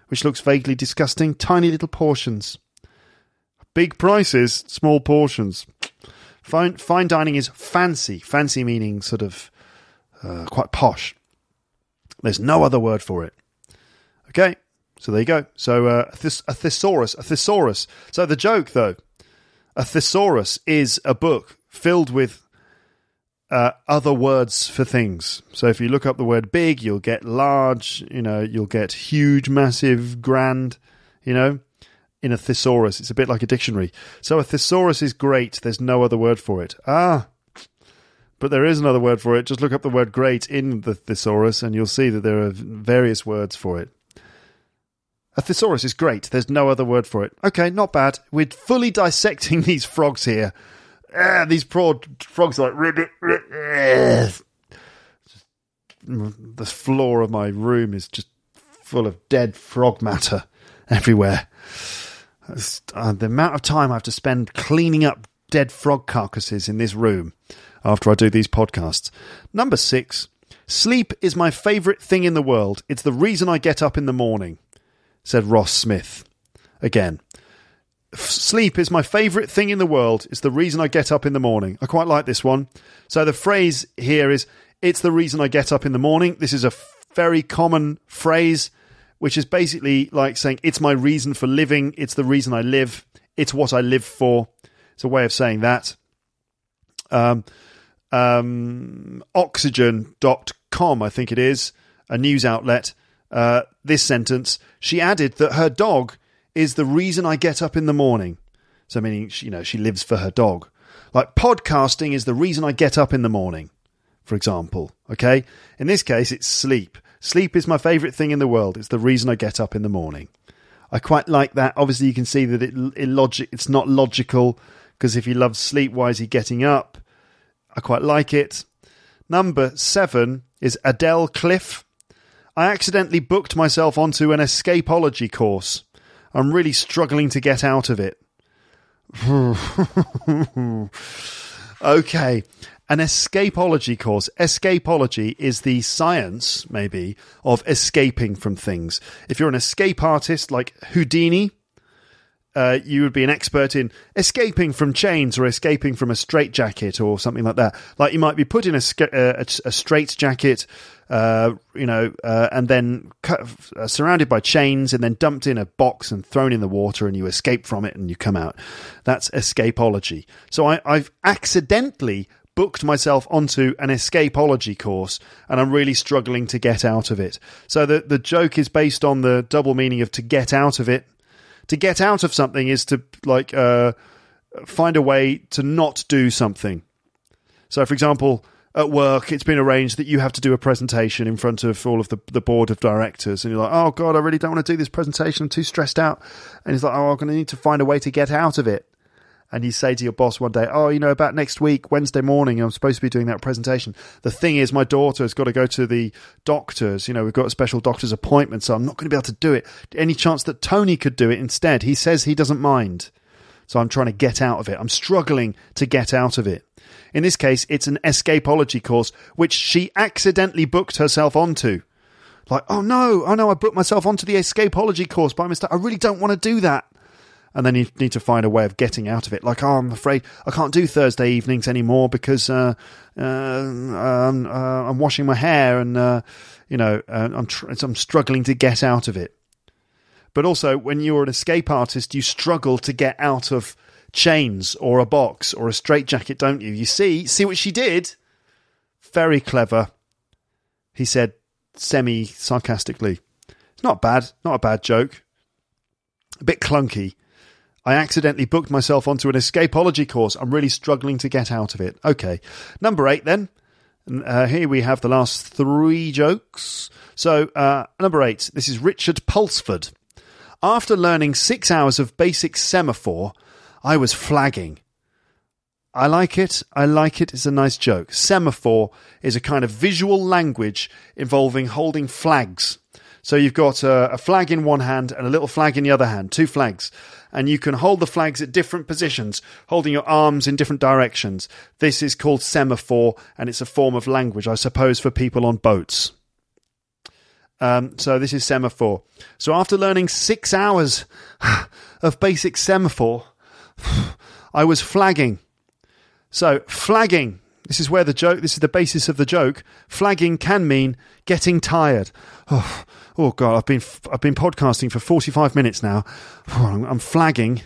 Speaker 1: which looks vaguely disgusting. Tiny little portions, big prices, small portions. Fine, fine dining is fancy. Fancy meaning sort of uh, quite posh. There's no other word for it. Okay, so there you go. So uh, a, thes- a thesaurus, a thesaurus. So the joke, though, a thesaurus is a book filled with uh, other words for things. So if you look up the word big, you'll get large, you know, you'll get huge, massive, grand, you know, in a thesaurus. It's a bit like a dictionary. So a thesaurus is great. There's no other word for it. Ah, but there is another word for it. Just look up the word great in the thesaurus and you'll see that there are various words for it. A thesaurus is great. There's no other word for it. Okay, not bad. We're fully dissecting (laughs) these frogs here. Ah, these poor frogs are like ribbit, (laughs) ribbit. The floor of my room is just full of dead frog matter (laughs) everywhere. Uh, the amount of time I have to spend cleaning up dead frog carcasses in this room after I do these podcasts. Number six, sleep is my favourite thing in the world. It's the reason I get up in the morning, said Ross Smith. Again, sleep is my favourite thing in the world. It's the reason I get up in the morning. I quite like this one. So the phrase here is, it's the reason I get up in the morning. This is a very common phrase, which is basically like saying, it's my reason for living. It's the reason I live. It's what I live for. It's a way of saying that. Um, um, oxygen.com, I think it is, a news outlet, uh, this sentence. She added that her dog is the reason I get up in the morning. So, meaning, you know, she lives for her dog. Like, podcasting is the reason I get up in the morning, for example. Okay? In this case, it's sleep. Sleep is my favourite thing in the world. It's the reason I get up in the morning. I quite like that. Obviously, you can see that it, illogic, it's not logical because if he loves sleep, why is he getting up? I quite like it. Number seven is Adele Cliff. I accidentally booked myself onto an escapology course. I'm really struggling to get out of it. (laughs) okay. An escapology course. Escapology is the science, maybe, of escaping from things. If you're an escape artist like Houdini, uh, you would be an expert in escaping from chains or escaping from a straitjacket or something like that. Like you might be put in a, uh, a, a straitjacket, uh, you know, uh, and then cut, uh, surrounded by chains and then dumped in a box and thrown in the water and you escape from it and you come out. That's escapology. So I, I've accidentally booked myself onto an escapology course and I'm really struggling to get out of it. So the, the joke is based on the double meaning of to get out of it to get out of something is to like uh, find a way to not do something. So, for example, at work, it's been arranged that you have to do a presentation in front of all of the, the board of directors. And you're like, oh, God, I really don't want to do this presentation. I'm too stressed out. And he's like, oh, I'm going to need to find a way to get out of it. And you say to your boss one day, oh, you know, about next week, Wednesday morning, I'm supposed to be doing that presentation. The thing is, my daughter has got to go to the doctors. You know, we've got a special doctor's appointment, so I'm not going to be able to do it. Any chance that Tony could do it instead? He says he doesn't mind. So I'm trying to get out of it. I'm struggling to get out of it. In this case, it's an escapology course, which she accidentally booked herself onto. Like, oh no, oh no, I booked myself onto the escapology course by mistake. I really don't want to do that and then you need to find a way of getting out of it. Like, oh, I'm afraid I can't do Thursday evenings anymore because uh, uh, um, uh, I'm washing my hair and uh, you know uh, I'm tr- I'm struggling to get out of it. But also, when you're an escape artist, you struggle to get out of chains or a box or a straitjacket, don't you? You see, see what she did? Very clever. He said, semi sarcastically. It's not bad, not a bad joke. A bit clunky, I accidentally booked myself onto an escapology course. I'm really struggling to get out of it. Okay. Number eight, then. Uh, here we have the last three jokes. So, uh, number eight, this is Richard Pulsford. After learning six hours of basic semaphore, I was flagging. I like it. I like it. It's a nice joke. Semaphore is a kind of visual language involving holding flags. So you've got a, a, flag in one hand and a little flag in the other hand, two flags and you can hold the flags at different positions, holding your arms in different directions. This is called semaphore, and it's a form of language, I suppose, for people on boats. Um, so this is semaphore. So after learning six hours (laughs) of basic semaphore, (sighs) I was flagging. So flagging. This is where the joke. This is the basis of the joke. Flagging can mean getting tired. Oh, oh god, I've been I've been podcasting for 45 minutes now. Oh, I'm flagging,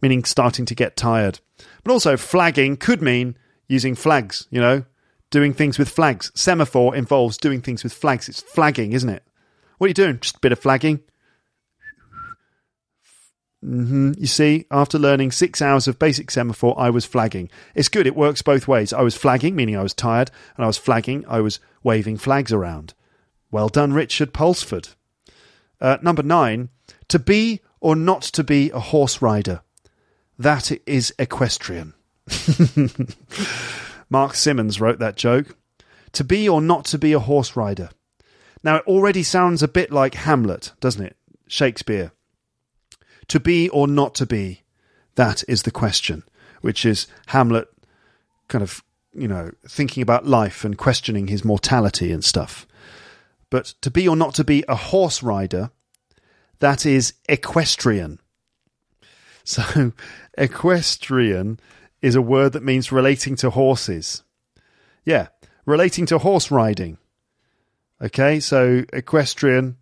Speaker 1: meaning starting to get tired. But also flagging could mean using flags, you know, doing things with flags. Semaphore involves doing things with flags. It's flagging, isn't it? What are you doing? Just a bit of flagging. Mm-hmm. You see, after learning six hours of basic semaphore, I was flagging. It's good, it works both ways. I was flagging, meaning I was tired, and I was flagging, I was waving flags around. Well done, Richard Pulsford. Uh, number nine, to be or not to be a horse rider. That is equestrian. (laughs) Mark Simmons wrote that joke. To be or not to be a horse rider. Now, it already sounds a bit like Hamlet, doesn't it? Shakespeare. To be or not to be, that is the question, which is Hamlet kind of, you know, thinking about life and questioning his mortality and stuff. But to be or not to be a horse rider, that is equestrian. (laughs) So, equestrian is a word that means relating to horses. Yeah, relating to horse riding. Okay, so equestrian,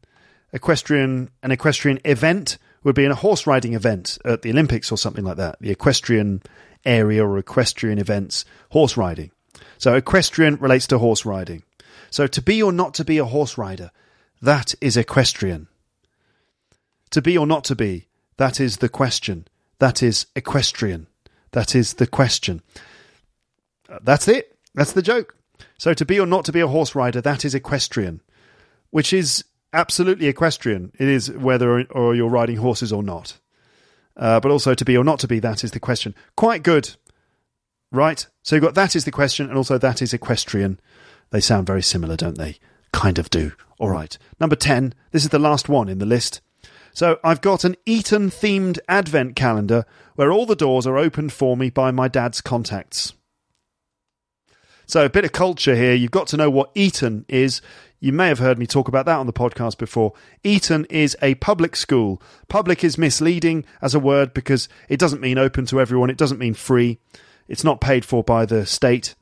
Speaker 1: equestrian, an equestrian event would be in a horse riding event at the Olympics or something like that. The equestrian area or equestrian events, horse riding. So equestrian relates to horse riding. So to be or not to be a horse rider, that is equestrian. To be or not to be, that is the question. That is equestrian. That is the question. Uh, that's it. That's the joke. So to be or not to be a horse rider, that is equestrian, which is absolutely equestrian. It is whether or you're riding horses or not. Uh, but also to be or not to be, that is the question. Quite good. Right? So you've got that is the question, and also that is equestrian. They sound very similar, don't they? Kind of do. All right. Number 10. This is the last one in the list. So I've got an Eton themed advent calendar where all the doors are opened for me by my dad's contacts. So a bit of culture here. You've got to know what Eton is. You may have heard me talk about that on the podcast before. Eton is a public school. Public is misleading as a word because it doesn't mean open to everyone. It doesn't mean free. It's not paid for by the state.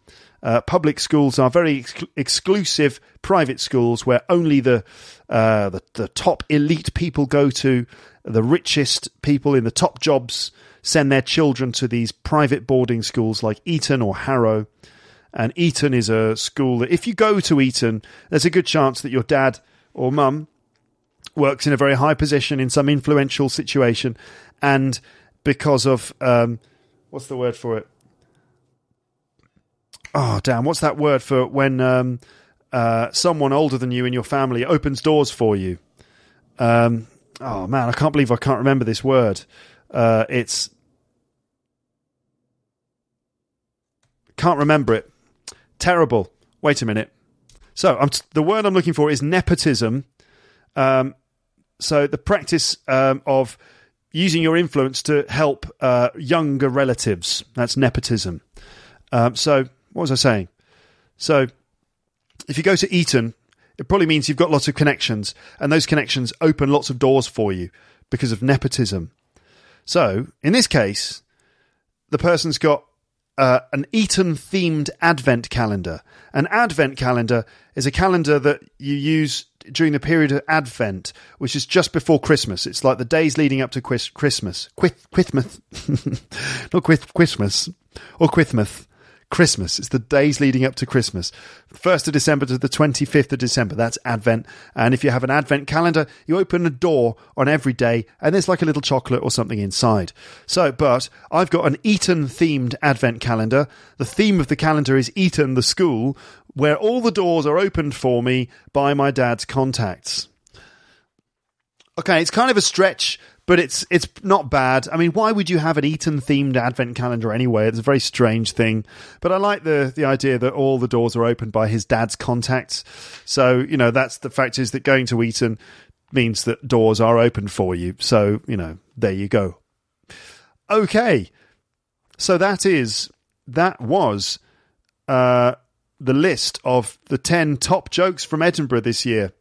Speaker 1: Uh, public schools are very ex- exclusive private schools where only the, uh, the the top elite people go to. The richest people in the top jobs send their children to these private boarding schools like Eton or Harrow. And Eton is a school that, if you go to Eton, there's a good chance that your dad or mum works in a very high position in some influential situation, and because of um, what's the word for it? Oh, damn. What's that word for when um, uh, someone older than you in your family opens doors for you? Um, oh, man, I can't believe I can't remember this word. Uh, it's. Can't remember it. Terrible. Wait a minute. So t- the word I'm looking for is nepotism. Um, so the practice um, of using your influence to help uh, younger relatives. That's nepotism. Um, so what was I saying? So if you go to Eton, it probably means you've got lots of connections, and those connections open lots of doors for you because of nepotism. So in this case, the person's got uh, an Eton themed advent calendar. An advent calendar is a calendar that you use during the period of Advent, which is just before Christmas. It's like the days leading up to Christmas. Quith. (laughs) Not Quith, Christmas. Or Quithmas. Christmas. It's the days leading up to Christmas. 1st of December to the 25th of December. That's Advent. And if you have an Advent calendar, you open a door on every day and there's like a little chocolate or something inside. So, but I've got an Eton themed Advent calendar. The theme of the calendar is Eton, the school, where all the doors are opened for me by my dad's contacts. Okay, it's kind of a stretch but it's it's not bad. I mean, why would you have an Eton themed advent calendar anyway? It's a very strange thing, but I like the the idea that all the doors are opened by his dad's contacts. So you know, that's the fact is that going to Eton means that doors are open for you. So you know, there you go. Okay, so that is that was uh, the list of the ten top jokes from Edinburgh this year.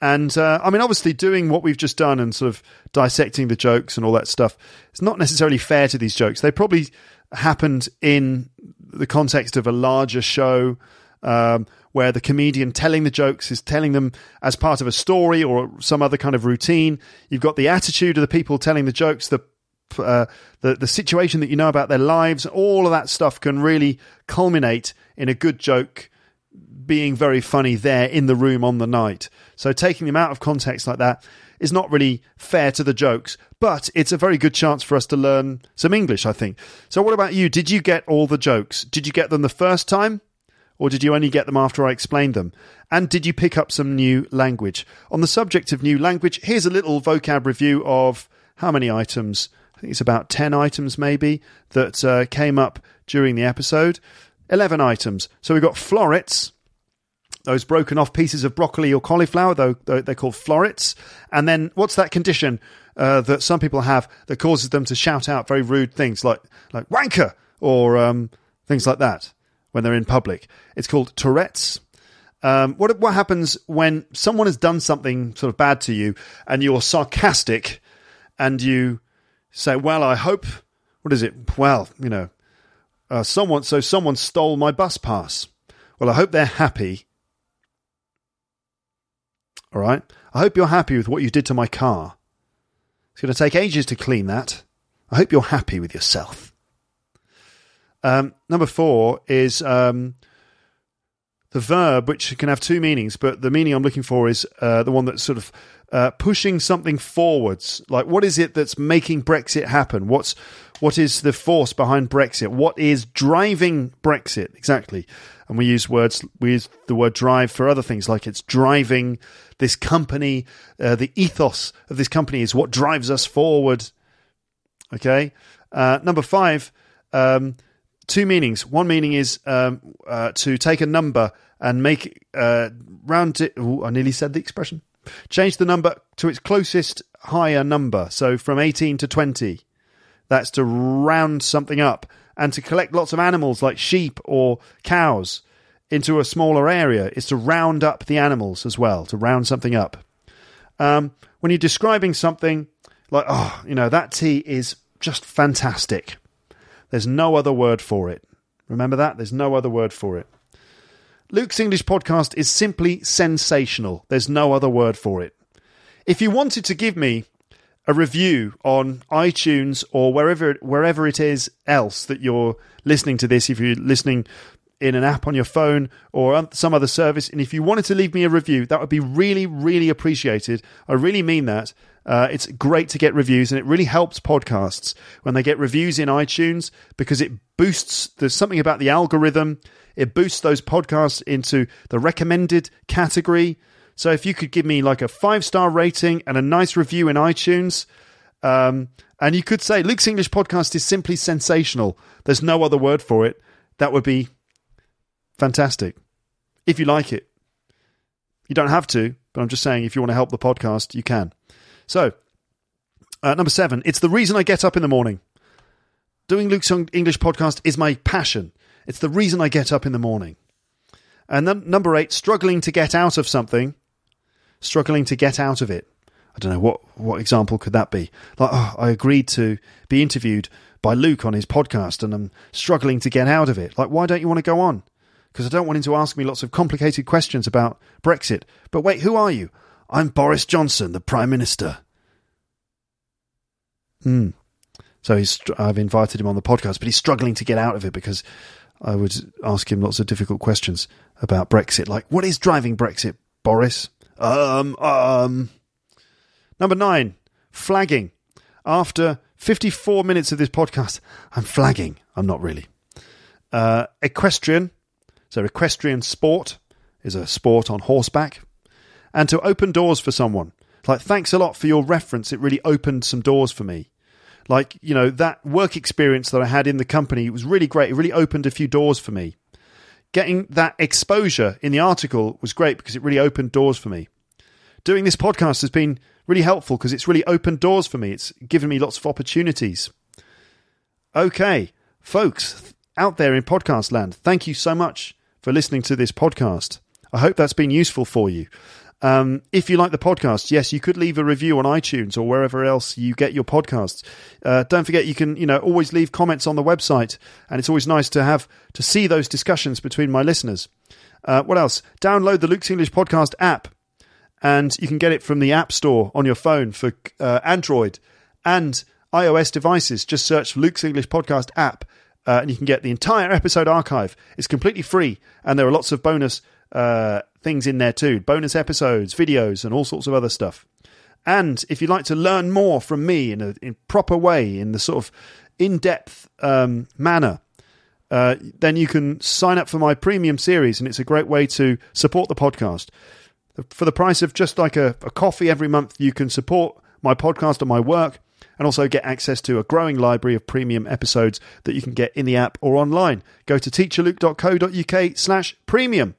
Speaker 1: And uh, I mean, obviously, doing what we've just done and sort of dissecting the jokes and all that stuff, it's not necessarily fair to these jokes. They probably happened in the context of a larger show um, where the comedian telling the jokes is telling them as part of a story or some other kind of routine. You've got the attitude of the people telling the jokes, the uh, the the situation that you know about their lives, all of that stuff can really culminate in a good joke being very funny there in the room on the night. So taking them out of context like that is not really fair to the jokes, but it's a very good chance for us to learn some English, I think. So, what about you? Did you get all the jokes? Did you get them the first time? Or did you only get them after I explained them? And did you pick up some new language? On the subject of new language, here's a little vocab review of how many items? I think it's about 10 items maybe that uh, came up during the episode. 11 items. So we've got florets, those broken off pieces of broccoli or cauliflower, though they're called florets. And then what's that condition uh, that some people have that causes them to shout out very rude things like like wanker or um, things like that when they're in public? It's called Tourette's. Um, what what happens when someone has done something sort of bad to you and you're sarcastic and you say, "Well, I hope." What is it? Well, you know, uh, someone. So someone stole my bus pass. Well, I hope they're happy all right. I hope you're happy with what you did to my car. It's going to take ages to clean that. I hope you're happy with yourself. Um, number four is um, the verb, which can have two meanings, but the meaning I'm looking for is uh, the one that's sort of uh, pushing something forwards. Like, what is it that's making Brexit happen? What's what is the force behind Brexit? What is driving Brexit exactly? And we use words. We use the word drive for other things, like it's driving this company. Uh, the ethos of this company is what drives us forward. Okay. Uh, number five. Um, two meanings. One meaning is um, uh, to take a number and make uh, round it. Ooh, I nearly said the expression. Change the number to its closest higher number. So from 18 to 20. That's to round something up and to collect lots of animals like sheep or cows into a smaller area is to round up the animals as well, to round something up. Um, when you're describing something like, oh, you know, that tea is just fantastic. There's no other word for it. Remember that? There's no other word for it. Luke's English podcast is simply sensational. There's no other word for it. If you wanted to give me a review on iTunes or wherever wherever it is else that you're listening to this, if you're listening in an app on your phone or some other service. And if you wanted to leave me a review, that would be really, really appreciated. I really mean that. Uh, it's great to get reviews, and it really helps podcasts when they get reviews in iTunes because it boosts. There's something about the algorithm. It boosts those podcasts into the recommended category. So if you could give me like a five star rating and a nice review in iTunes, um, and you could say Luke's English podcast is simply sensational. There's no other word for it. That would be fantastic. If you like it, you don't have to, but I'm just saying if you want to help the podcast, you can. So, uh, number seven, it's the reason I get up in the morning. Doing Luke's English podcast is my passion. It's the reason I get up in the morning. And then number eight, struggling to get out of something, struggling to get out of it. I don't know what what example could that be. Like, oh, I agreed to be interviewed by Luke on his podcast, and I'm struggling to get out of it. Like, why don't you want to go on? Because I don't want him to ask me lots of complicated questions about Brexit. But wait, who are you? I'm Boris Johnson, the Prime Minister. Hmm. So he's. I've invited him on the podcast, but he's struggling to get out of it because I would ask him lots of difficult questions about Brexit, like what is driving Brexit, Boris? Um, um. Number nine, flagging. After 54 minutes of this podcast, I'm flagging. I'm not really. Uh, equestrian. So, equestrian sport is a sport on horseback. And to open doors for someone. Like, thanks a lot for your reference. It really opened some doors for me. Like, you know, that work experience that I had in the company was really great. It really opened a few doors for me. Getting that exposure in the article was great because it really opened doors for me. Doing this podcast has been really helpful because it's really opened doors for me. It's given me lots of opportunities. Okay, folks out there in podcast land, thank you so much for listening to this podcast. I hope that's been useful for you. Um, if you like the podcast, yes, you could leave a review on iTunes or wherever else you get your podcasts. Uh, don't forget, you can you know always leave comments on the website, and it's always nice to have to see those discussions between my listeners. Uh, what else? Download the Luke's English Podcast app and you can get it from the App Store on your phone for uh, Android and iOS devices. Just search Luke's English Podcast app, uh, and you can get the entire episode archive. It's completely free, and there are lots of bonus uh, things in there too bonus episodes, videos, and all sorts of other stuff. And if you'd like to learn more from me in a in proper way, in the sort of in depth um, manner, uh, then you can sign up for my premium series, and it's a great way to support the podcast. For the price of just like a, a coffee every month, you can support my podcast and my work and also get access to a growing library of premium episodes that you can get in the app or online. Go to teacherluke.co.uk slash premium.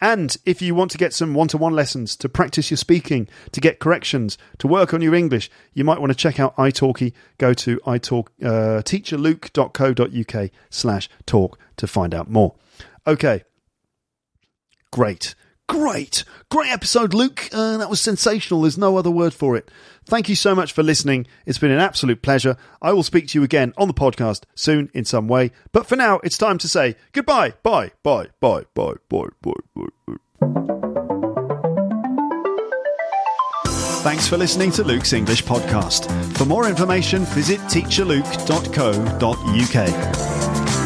Speaker 1: And if you want to get some one to one lessons to practice your speaking, to get corrections, to work on your English, you might want to check out italki. Go to italk, uh, teacherluke.co.uk slash talk to find out more. Okay, great. Great, great episode, Luke. Uh, that was sensational. There's no other word for it. Thank you so much for listening. It's been an absolute pleasure. I will speak to you again on the podcast soon in some way. But for now, it's time to say goodbye. Bye, bye, bye, bye, bye, bye, bye. bye. Thanks for listening to Luke's English Podcast. For more information, visit teacherluke.co.uk.